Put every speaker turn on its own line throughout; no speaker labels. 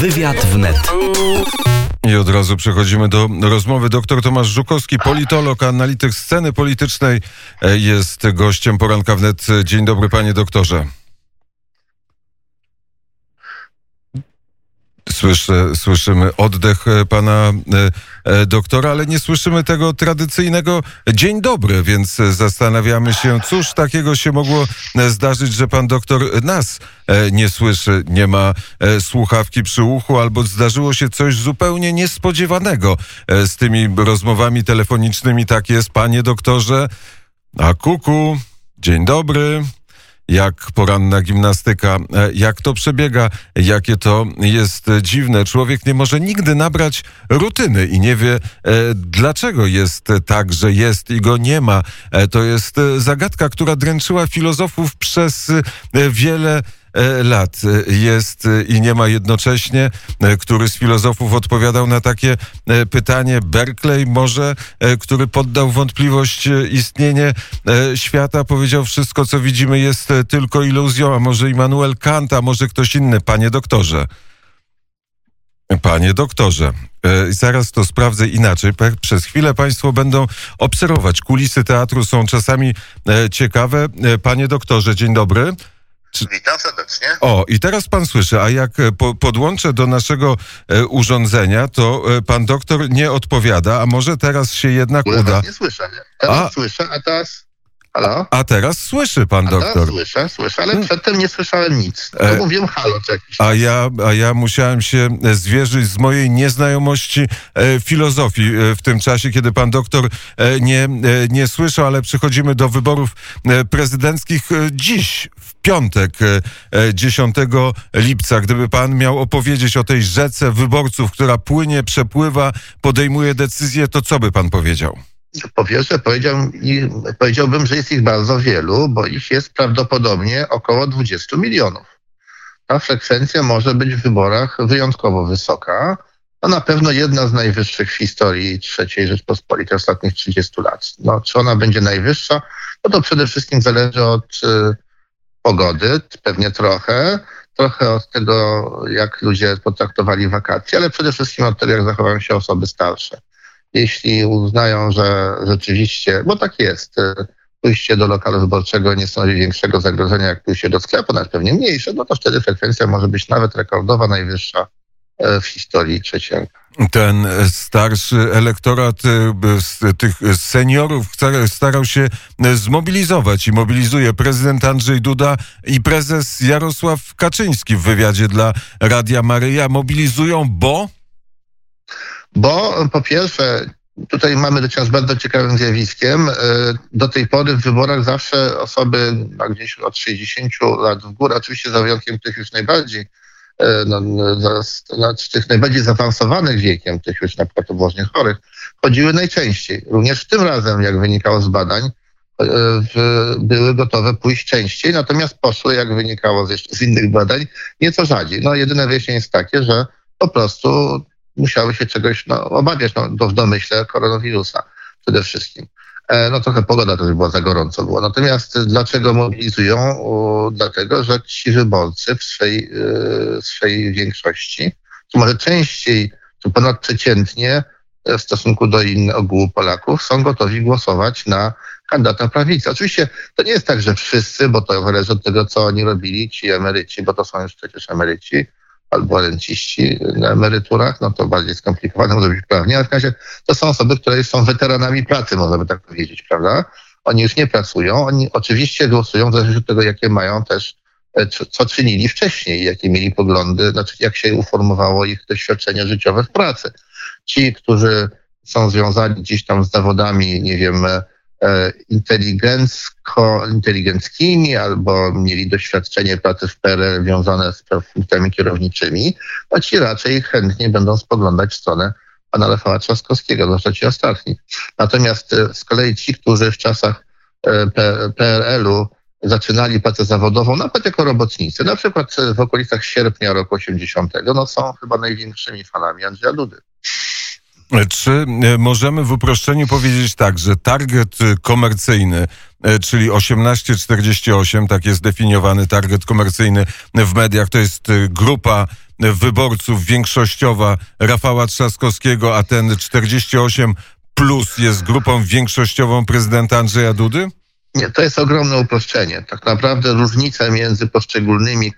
Wywiad wnet.
I od razu przechodzimy do rozmowy. Doktor Tomasz Żukowski, politolog, analityk sceny politycznej, e, jest gościem poranka wnet. Dzień dobry, panie doktorze. Słyszę, słyszymy oddech e, pana e, e, doktora, ale nie słyszymy tego tradycyjnego dzień dobry, więc zastanawiamy się, cóż takiego się mogło zdarzyć, że pan doktor nas nie słyszy, nie ma słuchawki przy uchu, albo zdarzyło się coś zupełnie niespodziewanego z tymi rozmowami telefonicznymi. Tak jest, panie doktorze. A kuku, dzień dobry jak poranna gimnastyka, e, jak to przebiega, jakie to jest dziwne. Człowiek nie może nigdy nabrać rutyny i nie wie, e, dlaczego jest tak, że jest i go nie ma. E, To jest zagadka, która dręczyła filozofów przez wiele lat e, jest e, i nie ma jednocześnie, e, który z filozofów odpowiadał na takie e, pytanie. Berkeley może, który poddał wątpliwość istnienie świata, powiedział wszystko, co widzimy jest tylko iluzją, a może Immanuel Kant, a może ktoś inny, panie doktorze. Panie doktorze, zaraz to sprawdzę inaczej. Przez chwilę Państwo będą obserwować. Kulisy teatru są czasami ciekawe. Panie doktorze, dzień dobry.
Witam serdecznie.
O, i teraz pan słyszy, a jak e, po, podłączę do naszego e, urządzenia, to e, pan doktor nie odpowiada, a może teraz się jednak
ogóle
uda.
nie słyszę. Nie? Teraz
A.
słyszę, a teraz... Halo?
A teraz słyszy pan
A teraz
doktor.
słyszę, słyszę, ale przedtem nie słyszałem nic.
E.
To mówiłem halo czy jakiś...
A ja, a ja musiałem się e, zwierzyć z mojej nieznajomości e, filozofii e, w tym czasie, kiedy pan doktor e, nie, nie słyszał, ale przechodzimy do wyborów prezydenckich dziś, piątek, e, e, 10 lipca. Gdyby pan miał opowiedzieć o tej rzece wyborców, która płynie, przepływa, podejmuje decyzje, to co by pan powiedział?
Po pierwsze powiedział, powiedziałbym, że jest ich bardzo wielu, bo ich jest prawdopodobnie około 20 milionów. Ta frekwencja może być w wyborach wyjątkowo wysoka. To na pewno jedna z najwyższych w historii III Rzeczpospolitej ostatnich 30 lat. No, czy ona będzie najwyższa? No to przede wszystkim zależy od y, pogody, pewnie trochę, trochę od tego, jak ludzie potraktowali wakacje, ale przede wszystkim od tego, jak zachowują się osoby starsze. Jeśli uznają, że rzeczywiście, bo tak jest, y, pójście do lokalu wyborczego nie stanowi większego zagrożenia jak pójście do sklepu, nawet pewnie mniejsze, no to wtedy frekwencja może być nawet rekordowa, najwyższa e, w historii trzeciego.
Ten starszy elektorat z tych seniorów starał się e, zmobilizować i mobilizuje prezydent Andrzej Duda i prezes Jarosław Kaczyński w wywiadzie dla Radia Maryja. Mobilizują, bo
Bo po pierwsze, tutaj mamy do czynienia z bardzo ciekawym zjawiskiem. E, Do tej pory w wyborach zawsze osoby no, gdzieś od 60 lat w górę, oczywiście za wyjątkiem tych już najbardziej, no, no, znaczy tych najbardziej zaawansowanych wiekiem, tych już na przykład poważnie chorych, chodziły najczęściej. Również tym razem, jak wynikało z badań, e, były gotowe pójść częściej, natomiast poszły, jak wynikało z, z innych badań, nieco rzadziej. No jedyne wyjaśnienie jest takie, że po prostu musiały się czegoś no, obawiać, no, w domyśle koronawirusa przede wszystkim. E, No trochę pogoda też była za gorąco było. Natomiast dlaczego mobilizują? Dlatego, że ci wyborcy w swej, e, w swej większości, czy może częściej, czy ponadprzeciętnie e, w stosunku do innego ogółu Polaków są gotowi głosować na kandydata prawicy. Oczywiście to nie jest tak, że wszyscy, bo to zależy od tego, co oni robili, ci emeryci, bo to są już przecież emeryci, albo renciści na emeryturach, no to bardziej skomplikowane może być prawnie, ale w każdym razie to są osoby, które są weteranami pracy, można by tak powiedzieć, prawda? Oni już nie pracują, oni oczywiście głosują w zależności od tego, jakie mają też, e, co, czynili wcześniej, jakie mieli poglądy, znaczy jak się uformowało ich doświadczenie życiowe w pracy. Ci, którzy są związani gdzieś tam z zawodami, nie wiem, e, inteligencko, inteligenckimi albo mieli doświadczenie pracy w PRL wiązane z funkcjami kierowniczymi, a ci raczej chętnie będą spoglądać w stronę pana Rafała Trzaskowskiego, zwłaszcza ci ostatni. Natomiast e, z kolei ci, którzy w czasach e, PRL-u zaczynali pracę zawodową, nawet jako robotnicy, na przykład e, w okolicach sierpnia roku 80, no są chyba największymi fanami Andrzeja Dudy.
Czy e, możemy w uproszczeniu powiedzieć tak, że target komercyjny, e, czyli 1848, tak jest definiowany target komercyjny w mediach, to jest e, grupa wyborców większościowa Rafała Trzaskowskiego, a ten 48 plus jest grupą większościową prezydenta Andrzeja Dudy?
Nie, to jest ogromne uproszczenie. Tak naprawdę różnice między poszczególnymi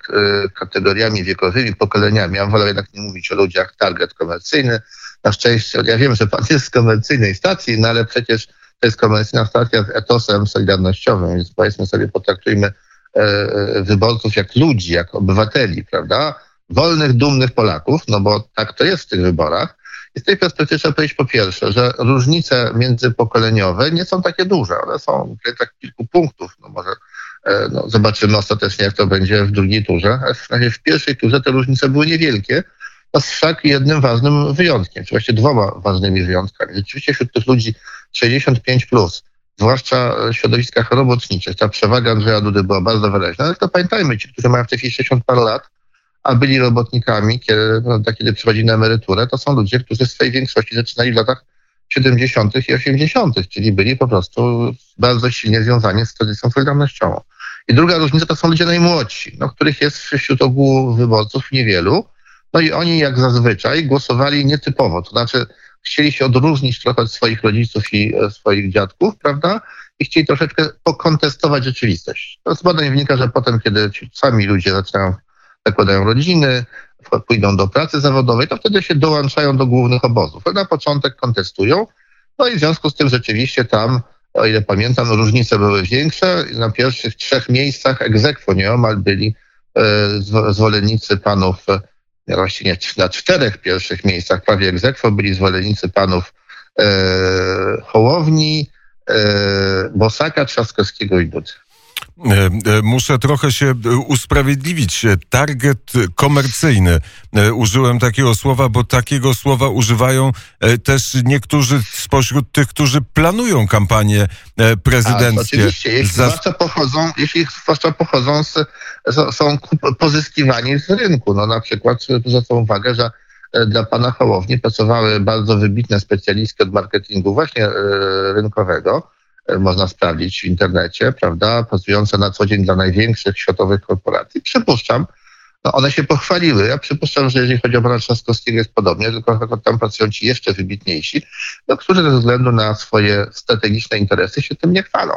kategoriami wiekowymi, pokoleniami, ja wolę jednak nie mówić o ludziach target komercyjny, na szczęście, ja wiem, że pan jest z komercyjnej stacji, no ale przecież to jest komercyjna stacja z etosem solidarnościowym, więc powiedzmy sobie, potraktujmy e, e, wyborców jak ludzi, jak obywateli, prawda? Wolnych, dumnych Polaków, no bo tak to jest w tych wyborach. I z tej perspektywy trzeba powiedzieć po pierwsze, że różnice międzypokoleniowe nie są takie duże. One są tak kilku punktów. No może e, no, zobaczymy ostatecznie, jak to będzie w drugiej turze. W pierwszej turze te różnice były niewielkie, jest wszak jednym ważnym wyjątkiem, czy właściwie dwoma ważnymi wyjątkami. Rzeczywiście wśród tych ludzi 65 plus, zwłaszcza w środowiskach robotniczych, ta przewaga Andrzeja Dudy była bardzo wyraźna, ale to pamiętajmy, ci, którzy mają w tej chwili 60 parę lat, a byli robotnikami, kiedy, no, kiedy przychodzi na emeryturę, to są ludzie, którzy w swojej większości zaczynali w latach 70. i 80., czyli byli po prostu bardzo silnie związani z tradycją solidarnościową. I druga różnica to są ludzie najmłodsi, no, których jest wśród ogółu wyborców niewielu, no i oni jak zazwyczaj głosowali nietypowo, to znaczy chcieli się odróżnić trochę od swoich rodziców i e, swoich dziadków, prawda? I chcieli troszeczkę pokontestować rzeczywistość. To z badań wynika, że potem, kiedy ci sami ludzie zaczynają, zakładają rodziny, pójdą do pracy zawodowej, to wtedy się dołączają do głównych obozów. Na początek kontestują, no i w związku z tym rzeczywiście tam, o ile pamiętam, różnice były większe. Na pierwszych trzech miejscach egzekwo nieomal byli e, zwolennicy panów właściwie na czterech pierwszych miejscach prawie egzekwo byli zwolennicy panów e, Hołowni, e, Bosaka, Trzaskowskiego i Dudy.
E, e, muszę trochę się e, usprawiedliwić. Target komercyjny. Użyłem takiego słowa, bo takiego słowa używają też niektórzy spośród tych, którzy planują kampanię prezydenckie. A,
oczywiście, jeśli Za... zwłaszcza pochodzą, jeśli zwłaszcza pochodzą z, są pozyskiwani z rynku. No na przykład zwrócę uwagę, że dla pana Hołowni pracowały bardzo wybitne specjalistki od marketingu właśnie rynkowego, można sprawdzić w internecie, prawda, pracujące na co dzień dla największych światowych korporacji. Przypuszczam, no one się pochwaliły. Ja przypuszczam, że jeżeli chodzi o pana Trzaskowskiego jest podobnie, tylko tam pracują ci jeszcze wybitniejsi, no, którzy ze względu na swoje strategiczne interesy się tym nie chwalą.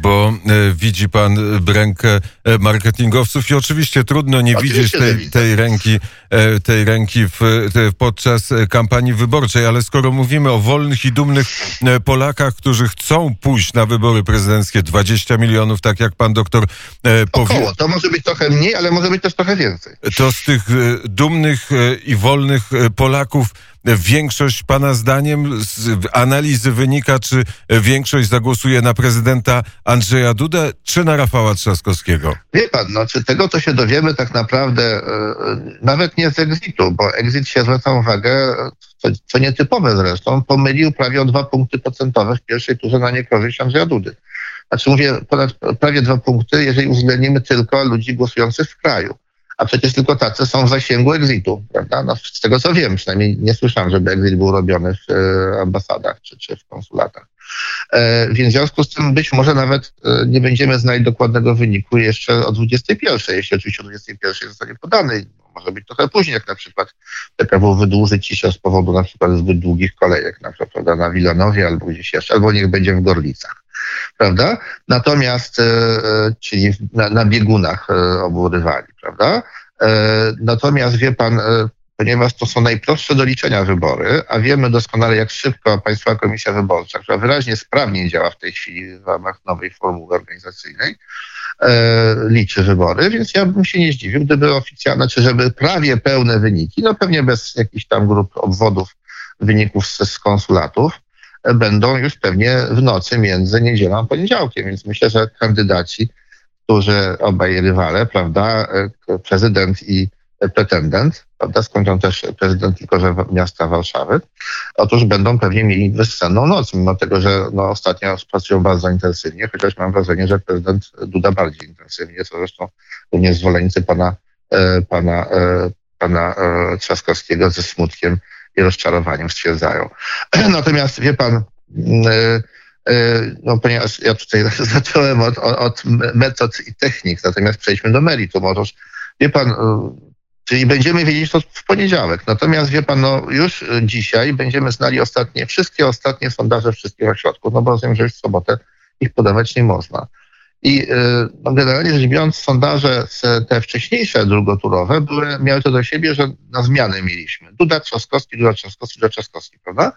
Bo e, widzi pan rękę e, marketingowców i oczywiście trudno nie oczywiście widzieć tej, tej ręki, e, tej ręki w, podczas kampanii wyborczej, ale skoro mówimy o wolnych i dumnych Polakach, którzy chcą pójść na wybory prezydenckie, 20 milionów, tak jak pan doktor
powiedział. To może być trochę mniej, ale może być też trochę więcej.
To z tych dumnych i wolnych Polaków większość Pana zdaniem z analizy wynika, czy większość zagłosuje na prezydenta Andrzeja Dudę, czy na Rafała Trzaskowskiego?
Wie Pan, no, czy tego to się dowiemy tak naprawdę yy, nawet nie z exitu, bo exit się zwraca uwagę, co, co nietypowe zresztą, pomylił prawie o dwa punkty procentowe w pierwszej turze na niekorzyść Andrzeja Dudy. Znaczy mówię ponad prawie dwa punkty, jeżeli uwzględnimy tylko ludzi głosujących w kraju a przecież tylko tacy są w zasięgu exitu, prawda? No, z tego co wiem, przynajmniej nie słyszałem, żeby exit był robiony w e, ambasadach czy, czy w konsulatach. E, więc w związku z tym być może nawet e, nie będziemy znali dokładnego wyniku jeszcze o 21, jeśli oczywiście o 21 zostanie podany. Może być trochę później, jak na przykład PKW wydłużyć się z powodu na przykład zbyt długich kolejek, na przykład prawda, na Wilanowie albo gdzieś jeszcze, albo niech będzie w Gorlicach prawda? Natomiast, e, e, czyli na, na biegunach e, obu rywali, prawda? Natomiast wie pan, ponieważ to są najprostsze do liczenia wybory, a wiemy doskonale, jak szybko Państwowa Komisja Wyborcza, która wyraźnie sprawnie działa w tej chwili w ramach nowej formuły organizacyjnej, liczy wybory, więc ja bym się nie zdziwił, gdyby oficjalne, czy żeby prawie pełne wyniki, no pewnie bez jakichś tam grup obwodów wyników z, z konsulatów, będą już pewnie w nocy między niedzielą a poniedziałkiem. Więc myślę, że kandydaci, którzy obaj rywale, prawda, prezydent i pretendent, prawda, skończą też prezydent tylko że miasta Warszawy, otóż będą pewnie mieli bezsenną noc, mimo tego, że no, ostatnio pracują bardzo intensywnie, chociaż mam wrażenie, że prezydent Duda bardziej intensywnie, co zresztą również zwolennicy pana, e, pana, e, pana e, Trzaskowskiego ze smutkiem i rozczarowaniem stwierdzają. Natomiast wie pan, no ponieważ ja tutaj zacząłem od, od metod i technik, natomiast przejdźmy do meritum. Otóż, wie pan, Czyli będziemy wiedzieć to w poniedziałek. Natomiast wie pan, no już dzisiaj będziemy znali ostatnie, wszystkie ostatnie sondaże wszystkich ośrodków, no bo rozumiem, że już w sobotę ich podawać nie można. I y, no, generalnie rzecz biorąc, sondaże te wcześniejsze drugoturowe były, miały to do siebie, że na zmianę mieliśmy. Duda Trzaskowski, Duda Trzaskowski, Duda Trzaskowski, prawda?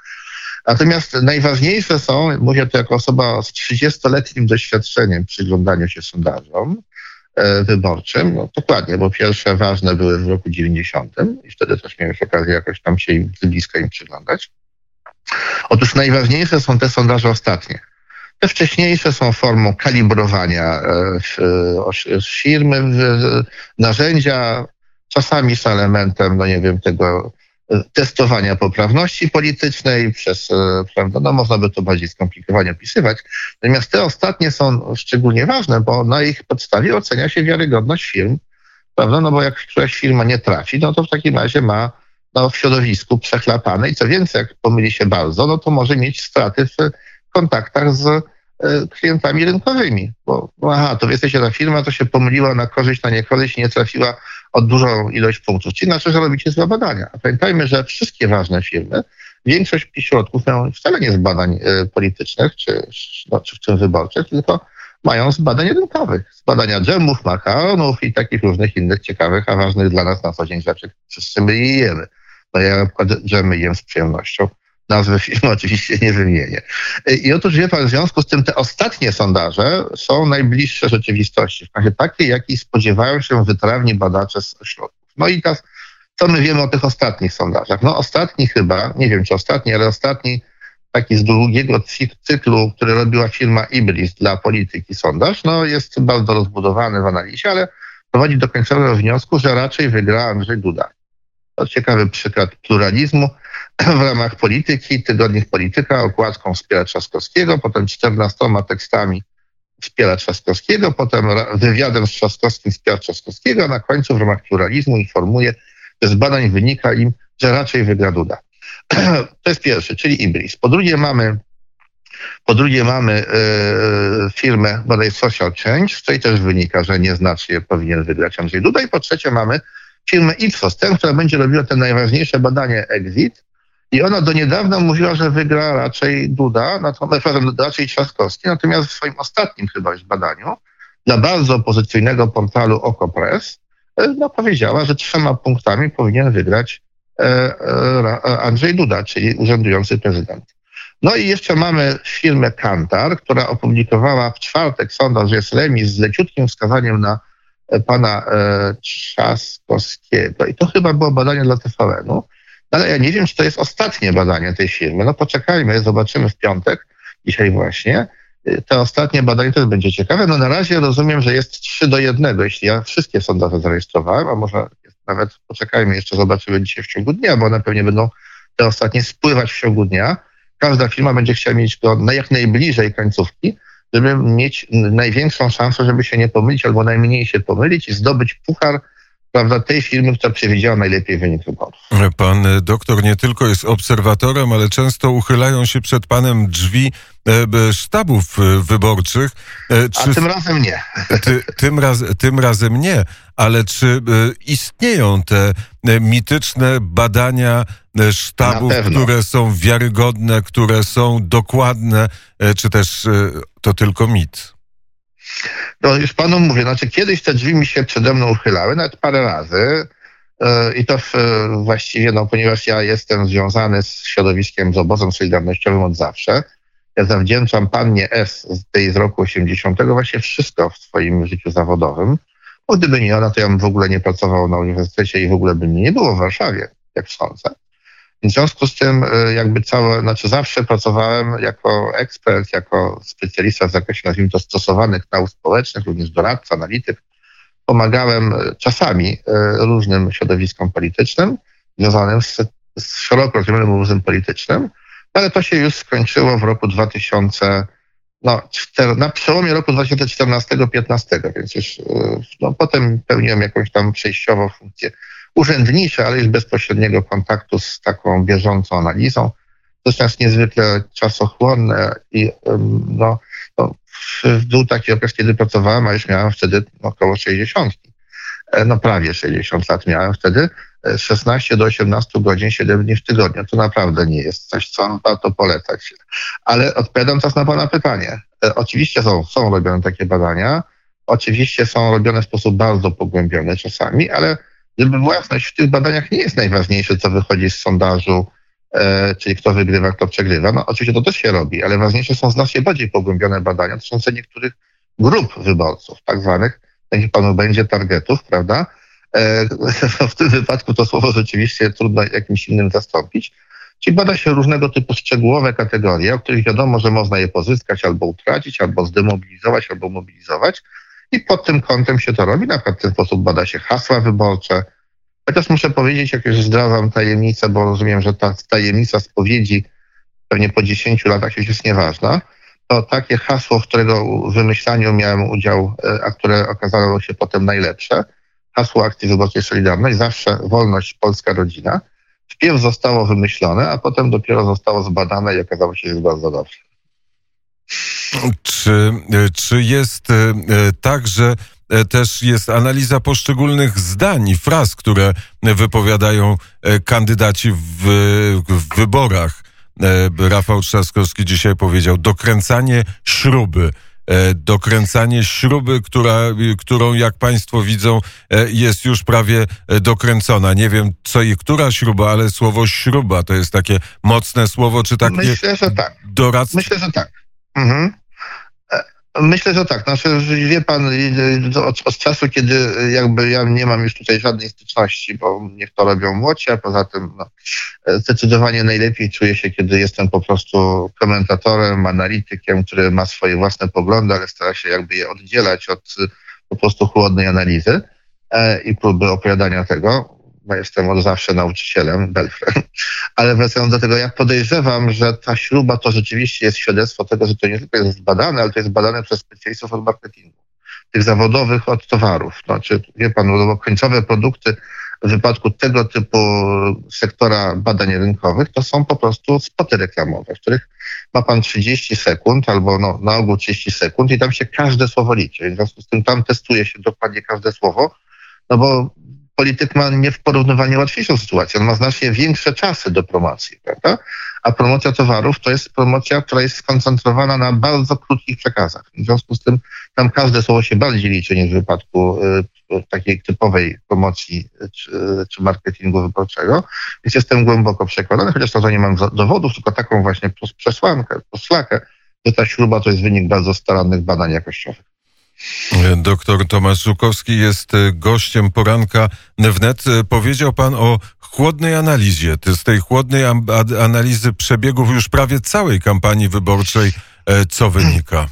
Natomiast najważniejsze są, mówię to jako osoba z 30-letnim doświadczeniem przyglądania się sondażom, E, wyborczym. No, dokładnie, bo pierwsze ważne były w roku 90 i wtedy też miałem okazję jakoś tam się im z bliska im przyglądać. Otóż najważniejsze są te sondaże ostatnie. Te wcześniejsze są formą kalibrowania e, firmy, narzędzia, czasami z elementem, no nie wiem, tego testowania poprawności politycznej, przez, e, prawda, no można by to bardziej skomplikowanie opisywać. Natomiast te ostatnie są szczególnie ważne, bo na ich podstawie ocenia się wiarygodność firm, prawda, no bo jak któraś firma nie trafi, no to w takim razie ma no, w środowisku przechlapane i co więcej, jak pomyli się bardzo, no to może mieć straty w kontaktach z e, klientami rynkowymi, bo aha, to jesteście ta firma, to się pomyliła na korzyść, na niekorzyść, nie trafiła o dużą ilość punktów, czyli znaczy, że robicie złe badania. A pamiętajmy, że wszystkie ważne firmy, większość środków mają wcale nie z badań e, politycznych, czy, no, czy w tym wyborczych, tylko mają z badań rynkowych, z badania dżemów, makaronów i takich różnych innych ciekawych, a ważnych dla nas na co dzień rzeczy. Wszyscy my je jemy. No ja na przykład dżemy jem z przyjemnością. Nazwy firmy oczywiście nie wymienię. I otóż wie pan, w związku z tym te ostatnie sondaże są najbliższe rzeczywistości, w razie takiej, jakiej spodziewają się wytrawni badacze z ośrodków. No i teraz, co my wiemy o tych ostatnich sondażach? No ostatni chyba, nie wiem czy ostatni, ale ostatni taki z drugiego cyklu, który robiła firma Ibris dla polityki sondaż, no jest bardzo rozbudowany w analizie, ale prowadzi do końcowego wniosku, że raczej wygra Andrzej Duda. To ciekawy przykład pluralizmu w ramach polityki, tygodnik Polityka, okładką wspiera Trzaskowskiego, potem 14 tekstami wspiera Trzaskowskiego, potem wywiadem z Trzaskowskim wspiera Trzaskowskiego, a na końcu w ramach pluralizmu informuje, że z badań wynika im, że raczej wygra Duda. To jest pierwszy, czyli Ibris. Po drugie mamy po drugie mamy yy, firmę bodaj Social Change, z której też wynika, że nieznacznie powinien wygrać Andrzej Duda. I po trzecie mamy firmę Ipsos, tę, która będzie robiła te najważniejsze badanie Exit, i ona do niedawna mówiła, że wygra raczej Duda, natomiast raczej Trzaskowski, natomiast w swoim ostatnim chyba już badaniu dla bardzo opozycyjnego portalu Okopres e, no, powiedziała, że trzema punktami powinien wygrać e, e, Andrzej Duda, czyli urzędujący prezydent. No i jeszcze mamy firmę Kantar, która opublikowała w czwartek sondaż, że jest remis z leciutkim wskazaniem na pana Trzaskowskiego. I to chyba było badanie dla TVN-u. Ale ja nie wiem, czy to jest ostatnie badanie tej firmy. No poczekajmy, zobaczymy w piątek, dzisiaj właśnie. Te ostatnie badanie też będzie ciekawe. No na razie rozumiem, że jest 3 do 1, jeśli ja wszystkie sondaże zarejestrowałem, a może nawet poczekajmy, jeszcze zobaczymy dzisiaj w ciągu dnia, bo one pewnie będą te ostatnie spływać w ciągu dnia. Każda firma będzie chciała mieć go na jak najbliżej końcówki, żeby mieć największą szansę, żeby się nie pomylić albo najmniej się pomylić i zdobyć puchar prawda, tej firmy, która przewidziała najlepiej wynik wyborów.
Pan doktor nie tylko jest obserwatorem, ale często uchylają się przed panem drzwi e, sztabów e, wyborczych.
E, czy, A tym razem nie.
Ty, tym, raz, tym razem nie, ale czy istnieją te mityczne badania sztabów, które są wiarygodne, które są dokładne, czy też to tylko mit?
No już panu mówię, znaczy kiedyś te drzwi mi się przede mną uchylały, nawet parę razy. E, I to właściwie, no, ponieważ ja jestem związany z środowiskiem, z obozem solidarnościowym od zawsze, ja zawdzięczam pannie S z tej z roku 80 właśnie wszystko w swoim życiu zawodowym. Bo gdyby nie ona, to ja bym w ogóle nie pracował na uniwersytecie i w ogóle by mnie nie było w Warszawie, jak sądzę. W związku z tym e, jakby całe, znaczy zawsze pracowałem jako ekspert, jako specjalista w zakresie, nazwijmy to, stosowanych nauk społecznych, również doradca, analityk. Pomagałem e, czasami e, różnym środowiskom politycznym związanym z, z szeroko rozumianym obozem politycznym, ale to się już skończyło w roku 2000, no, na przełomie roku 2014-2015, więc już no, potem pełniłem jakąś tam przejściową funkcję urzędnicze, ale już bezpośredniego kontaktu z taką bieżącą analizą. To jest niezwykle czasochłonne i no, no, był taki okres, kiedy pracowałem, a już miałem wtedy około 60. E, no prawie 60 lat miałem wtedy. 16 do 18 godzin, 7 dni w tygodniu. To naprawdę nie jest coś, co warto polecać. Ale odpowiadam teraz na Pana pytanie. E, oczywiście są, są robione takie badania. Oczywiście są robione w sposób bardzo pogłębiony czasami, ale gdyby była jasność, w tych badaniach nie jest najważniejsze, co wychodzi z sondażu, e, czyli kto wygrywa, kto przegrywa. No oczywiście to też się robi, ale ważniejsze są znacznie bardziej pogłębione badania dotyczące niektórych grup wyborców, tak zwanych, niech panu będzie targetów, prawda? E, w tym wypadku to słowo rzeczywiście trudno jakimś innym zastąpić. Czyli bada się różnego typu szczegółowe kategorie, o których wiadomo, że można je pozyskać albo utracić, albo zdemobilizować, albo mobilizować. I pod tym kątem się to robi. Na przykład w ten sposób bada się hasła wyborcze. Chociaż muszę powiedzieć, jak już zdradzam tajemnicę, bo rozumiem, że ta tajemnica spowiedzi pewnie po 10 latach już jest nieważna, to takie hasło, w którego wymyślaniu miałem udział, e, a które okazało się potem najlepsze, hasło akcji wyborczej Solidarność, zawsze wolność, polska rodzina, wpierw zostało wymyślone, a potem dopiero zostało zbadane i okazało się, że jest bardzo dobrze.
Czy, czy jest e, tak, że e, też jest analiza poszczególnych zdań i fraz, które wypowiadają e, kandydaci w, w wyborach? Rafał Trzaskowski dzisiaj powiedział dokręcanie śruby. Dokręcanie śruby, która, którą, jak Państwo widzą, jest już prawie dokręcona. Nie wiem, co i która śruba, ale słowo śruba to jest takie mocne słowo, czy takie
Myślę, że tak.
doradztwo?
Myślę, że tak. Mhm. E, myślę, że tak. Znaczy, wie pan, od, od, czasu, kiedy jakby ja nie mam już tutaj żadnej styczności, bo niech to robią młodsi, a poza tym no, zdecydowanie najlepiej czuję się, kiedy jestem po prostu komentatorem, analitykiem, który ma swoje własne poglądy, ale stara się jakby je oddzielać od po prostu chłodnej analizy e, i próby opowiadania tego bo jestem od zawsze nauczycielem, Belfrem. Ale wracając do tego, ja podejrzewam, że ta śruba to rzeczywiście jest świadectwo tego, że to nie tylko jest badane, ale to jest badane przez specjalistów od marketingu, tych zawodowych od towarów. Znaczy, wie pan, no, bo końcowe produkty w wypadku tego typu sektora badań rynkowych to są po prostu spoty reklamowe, w których ma pan 30 sekund albo no, na ogół 30 sekund i tam się każde słowo liczy. W związku z tym tam testuje się dokładnie każde słowo, no bo polityk ma nie w porównywalnie łatwiejszą sytuację. On ma znacznie większe czasy do promocji, prawda? A promocja towarów to jest promocja, która jest skoncentrowana na bardzo krótkich przekazach. W związku z tym tam każde słowo się bardziej liczy niż w wypadku y, takiej typowej promocji czy, czy, marketingu wyborczego. Więc jestem głęboko przekonany, chociaż to nie mam dowodów, tylko taką właśnie przesłankę, posłakę, że ta śruba to jest wynik bardzo starannych badań jakościowych.
Doktor Tomasz Żukowski jest e, gościem poranka wnet. E, powiedział pan o chłodnej analizie. Z tej chłodnej analizy przebiegów już prawie całej kampanii wyborczej e, co wynika?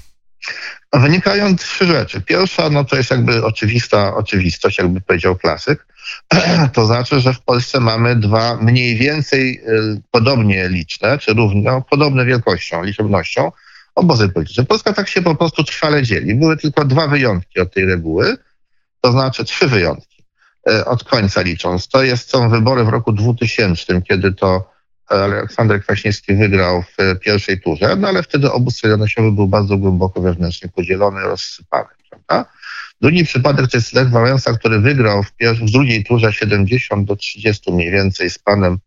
Wynikają trzy rzeczy. Pierwsza, no to jest jakby oczywista oczywistość, jakby powiedział klasyk. To znaczy, że w Polsce mamy dwa mniej więcej podobnie liczne, czy równo podobne wielkością, liczebnością obozy polityczne. Polska tak się po prostu trwale dzieli. Były tylko dwa wyjątki od tej reguły, to znaczy trzy wyjątki e, od końca licząc. To jest, są wybory w roku 2000, kiedy to Aleksander Kwaśniewski wygrał w pierwszej turze, no ale wtedy obóz solidarnościowy był bardzo głęboko wewnętrznie podzielony, rozsypany, prawda? Drugi przypadek to jest Lech Wałęsa, który wygrał w, w drugiej turze 70 do 30 mniej więcej z panem,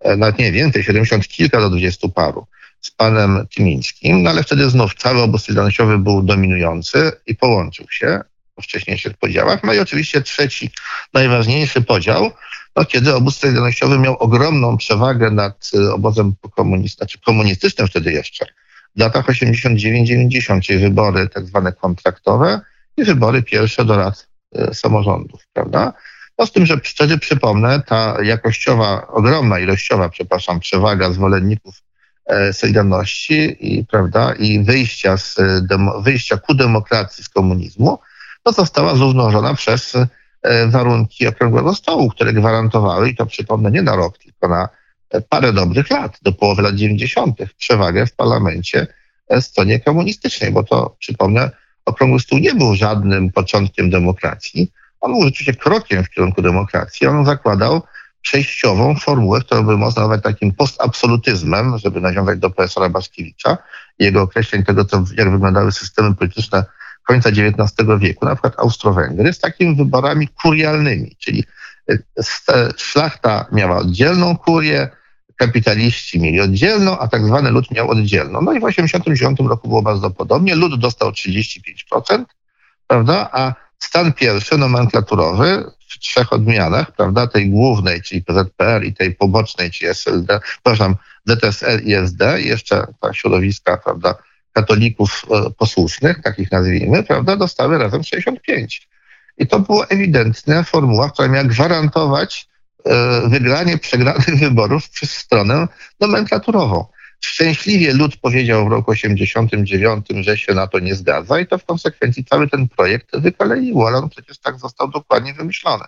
e, nawet nie więcej, 70 kilka do 20 paru z panem Tymińskim, no ale wtedy znów cały obóz solidarnościowy był dominujący i połączył się po wcześniejszych podziałach. No i oczywiście trzeci, najważniejszy podział, no kiedy obóz solidarnościowy miał ogromną przewagę nad y, obozem znaczy komunistycznym wtedy jeszcze, w latach 89-90, czyli wybory tak zwane kontraktowe i wybory pierwsze do rad y, samorządów, prawda? No z tym, że wtedy przypomnę, ta jakościowa, ogromna ilościowa, przepraszam, przewaga zwolenników E, Solidarności i, prawda, i wyjścia, z, demo, wyjścia ku demokracji z komunizmu, to została zrównoważona przez e, warunki okrągłego stołu, które gwarantowały, i to przypomnę nie na rok, tylko na parę dobrych lat, do połowy lat 90., przewagę w parlamencie e, stronie komunistycznej, bo to przypomnę, okrągły stół nie był żadnym początkiem demokracji. On był rzeczywiście krokiem w kierunku demokracji. On zakładał przejściową formułę, którą by można nazwać takim postabsolutyzmem, żeby nawiązać do profesora Baszkiewicza i jego określeń tego, co, jak wyglądały systemy polityczne końca XIX wieku, na przykład Austro-Węgry, z takimi wyborami kurialnymi, czyli e, szlachta miała oddzielną kurię, kapitaliści mieli oddzielną, a tak zwany lud miał oddzielną. No i w 1989 roku było bardzo podobnie. Lud dostał 35%, prawda, a stan pierwszy, nomenklaturowy, w trzech odmianach, prawda, tej głównej, czyli PZPR i tej pobocznej, czyli SLD, przepraszam, ZSL i SD, jeszcze ta środowiska, prawda, katolików e, posłusznych, takich nazwijmy, prawda, dostały razem 65. I to była ewidentna formuła, która miała gwarantować e, wygranie przegranych wyborów przez stronę nomenklaturową. Szczęśliwie lud powiedział w roku 89, że się na to nie zgadza i to w konsekwencji cały ten projekt wykaleiło, ale on przecież tak został dokładnie wymyślony.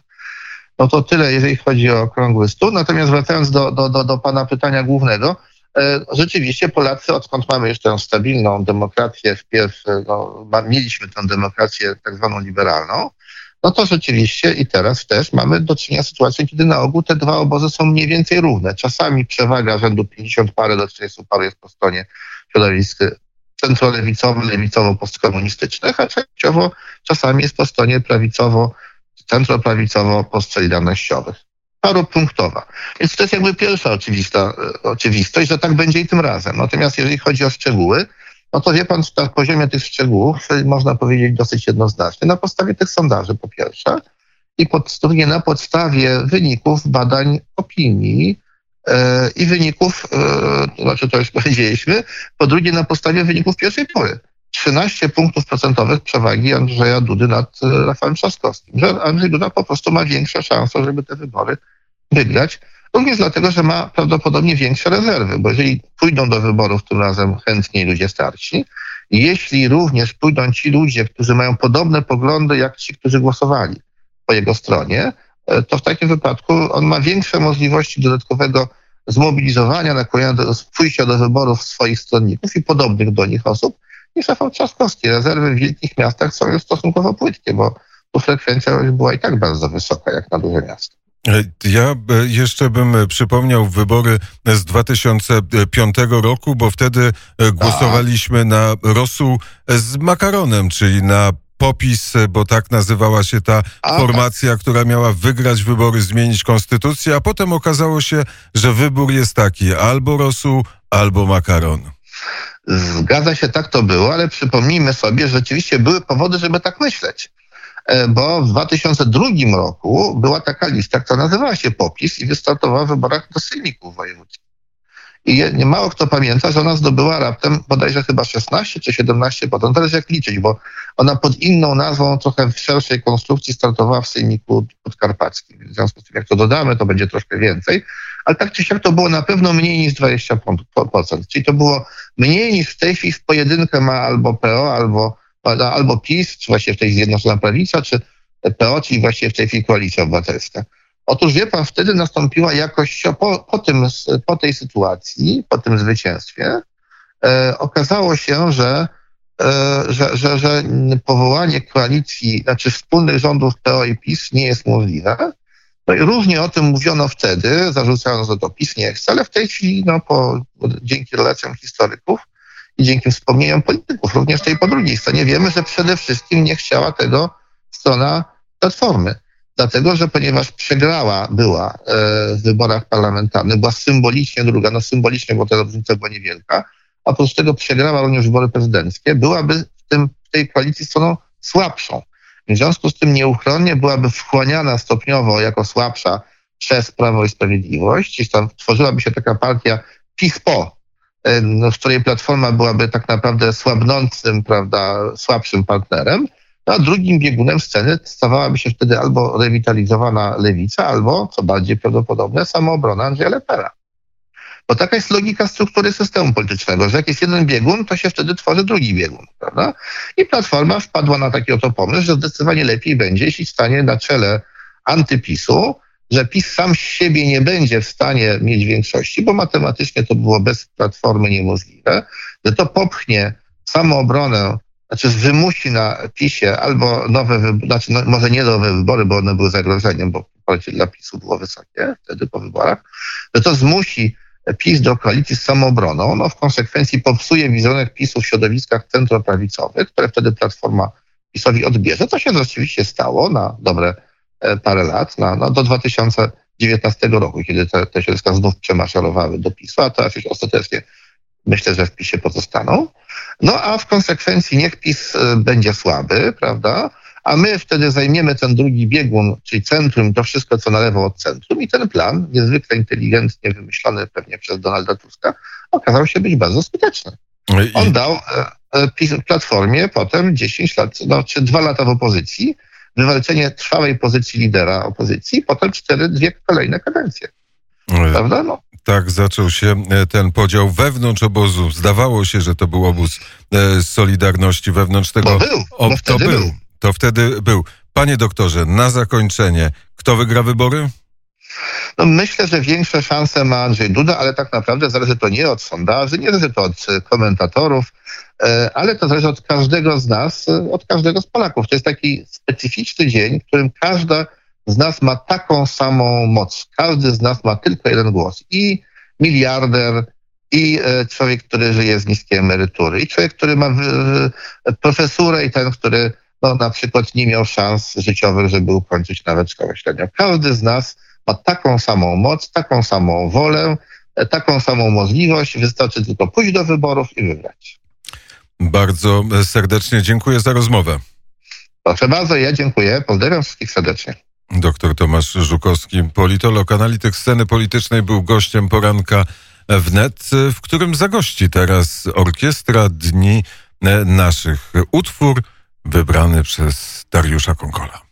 No to tyle, jeżeli chodzi o okrągły stół. Natomiast wracając do, do, do, do pana pytania głównego, e, rzeczywiście Polacy, odkąd mamy już tę stabilną demokrację, wpierw no, mieliśmy tę demokrację tak zwaną liberalną, no to rzeczywiście i teraz też mamy do czynienia z sytuacją, kiedy na ogół te dwa obozy są mniej więcej równe. Czasami przewaga rzędu 50 parę do 40 parę jest po stronie środowisk centrolewicowo, lewicowo-postkomunistycznych, a częściowo czasami jest po stronie prawicowo, centroprawicowo-postsolidarnościowych. Paropunktowa. Więc to jest jakby pierwsza oczywista, oczywistość, że tak będzie i tym razem. Natomiast jeżeli chodzi o szczegóły, no to wie pan, na poziomie tych szczegółów można powiedzieć dosyć jednoznacznie. Na podstawie tych sondaży po pierwsze i pod, drugie na podstawie wyników badań opinii e, i wyników, e, znaczy to już powiedzieliśmy, po drugie na podstawie wyników pierwszej pory. 13 punktów procentowych przewagi Andrzeja Dudy nad e, Rafałem Trzaskowskim. Że Andrzej Duda po prostu ma większe szanse, żeby te wybory wygrać. Również dlatego, że ma prawdopodobnie większe rezerwy, bo jeżeli pójdą do wyborów tym razem chętniej ludzie starsi, jeśli również pójdą ci ludzie, którzy mają podobne poglądy jak ci, którzy głosowali po jego stronie, e, to w takim wypadku on ma większe możliwości dodatkowego zmobilizowania, nakłonienia do pójścia do wyborów swoich stronników i podobnych do nich osób niż Rafał Trzaskowski. Rezerwy w wielkich miastach są już stosunkowo płytkie, bo tu frekwencja była i tak bardzo wysoka jak na duże miasto.
E, ja e, jeszcze bym e, przypomniał wybory z 2005 roku, bo wtedy głosowaliśmy na rosół z makaronem, czyli na popis, bo tak nazywała się ta formacja, która miała wygrać wybory, zmienić konstytucję, a potem okazało się, że wybór jest taki albo rosół, albo makaron.
Zgadza się, tak to było, ale przypomnijmy sobie, że rzeczywiście były powody, żeby tak myśleć. E, bo w 2002 roku była taka lista, która nazywała się POPIS i wystartowała w wyborach do sejmików wojewódzkich. I nie mało kto pamięta, że ona zdobyła raptem bodajże chyba 16 czy 17 potem, teraz jak liczyć, bo ona pod inną nazwą, trochę w szerszej konstrukcji startowała w sejmiku podkarpackim. W związku z tym, jak to dodamy, to będzie troszkę więcej. Ale tak czy siak to było na pewno mniej niż 20%. Czyli to było mniej niż w tej chwili w pojedynkę ma albo PO, albo albo PiS, czy właściwie w tej Zjednoczona Prawica, czy PO, czyli właściwie w tej chwili Koalicja Obywatelska. Otóż wie pan, wtedy nastąpiła jakoś po, po, tym, po tej sytuacji, po tym zwycięstwie, e, okazało się, że, e, że, że, że powołanie koalicji, znaczy wspólnych rządów PO i PiS nie jest możliwe. No i różnie o tym mówiono wtedy, zarzucano, że to PiS nie chce, ale w tej chwili, no, po, dzięki relacjom historyków, i dzięki wspomnieniom polityków, również tej po drugiej stronie, wiemy, że przede wszystkim nie chciała tego strona Platformy. Dlatego, że ponieważ przegrała była e, w wyborach parlamentarnych, była symbolicznie druga, no symbolicznie, bo ta różnica była niewielka, a oprócz tego przegrała również wybory prezydenckie, byłaby w, tym, w tej koalicji stroną słabszą. W związku z tym nieuchronnie byłaby wchłaniana stopniowo jako słabsza przez Prawo i Sprawiedliwość, czyli tam tworzyłaby się taka partia PiS-PO, w której Platforma byłaby tak naprawdę słabnącym, prawda, słabszym partnerem, no, a drugim biegunem sceny stawałaby się wtedy albo rewitalizowana lewica, albo, co bardziej prawdopodobne, samoobrona Andrzeja Lepera. Bo taka jest logika struktury systemu politycznego, że jak jest jeden biegun, to się wtedy tworzy drugi biegun, prawda? I Platforma wpadła na taki oto pomysł, że zdecydowanie lepiej będzie, jeśli stanie na czele antypisu, że PiS sam z siebie nie będzie w stanie mieć większości, bo matematycznie to było bez platformy niemożliwe, że to popchnie samoobronę znaczy wymusi na PiSie albo nowe wybory, znaczy no, może nie nowe wybory, bo one były zagrożeniem, bo poparcie dla PiSu było wysokie wtedy po wyborach, że to zmusi PiS do koalicji z samoobroną, no w konsekwencji popsuje wizerunek PiSu w środowiskach centroprawicowych, które wtedy Platforma PiSowi odbierze. To się rzeczywiście stało na dobre parę lat, na, no, do 2019 roku, kiedy te, te środowiska znów przemaszerowały do PiSu, a teraz już ostatecznie myślę, że w PiSie pozostaną. No a w konsekwencji niech PiS e, będzie słaby, prawda? A my wtedy zajmiemy ten drugi biegun, czyli centrum, to wszystko, co na lewo od centrum. I ten plan, niezwykle inteligentnie wymyślony pewnie przez Donalda Tuska, okazał się być bardzo skuteczny. On dał e, e, Platformie potem 10 lat, no, czy dwa lata w opozycji, wywalczenie trwałej pozycji lidera opozycji, potem cztery, dwie kolejne kadencje. Prawda? No.
Tak zaczął się e, ten podział wewnątrz obozu. Zdawało się, że to był obóz Solidarności wewnątrz tego.
No był,
to był. był. To wtedy był. Panie doktorze, na zakończenie, kto wygra wybory?
No myślę, że większe szanse ma Andrzej Duda, ale tak naprawdę zależy to nie od sondaży, nie zależy to od komentatorów, e, ale to zależy od każdego z nas, e, od każdego z Polaków. To jest taki specyficzny dzień, w którym każda z nas ma taką samą moc. Każdy z nas ma tylko jeden głos. I miliarder, i e, człowiek, który żyje z niskiej emerytury, i człowiek, który ma profesurę, i ten, który no, na przykład nie miał szans życiowych, żeby ukończyć nawet szkołę średnią. Każdy z nas ma taką samą moc, taką samą wolę, e, taką samą możliwość. Wystarczy tylko pójść do wyborów i wybrać.
Bardzo serdecznie dziękuję za rozmowę.
Proszę bardzo, ja dziękuję. Pozdrawiam wszystkich serdecznie.
Doktor Tomasz Żukowski, politolog, analityk sceny politycznej, był gościem poranka wnet, w którym zagości teraz orkiestra Dni Naszych. Utwór wybrany przez Dariusza Konkola.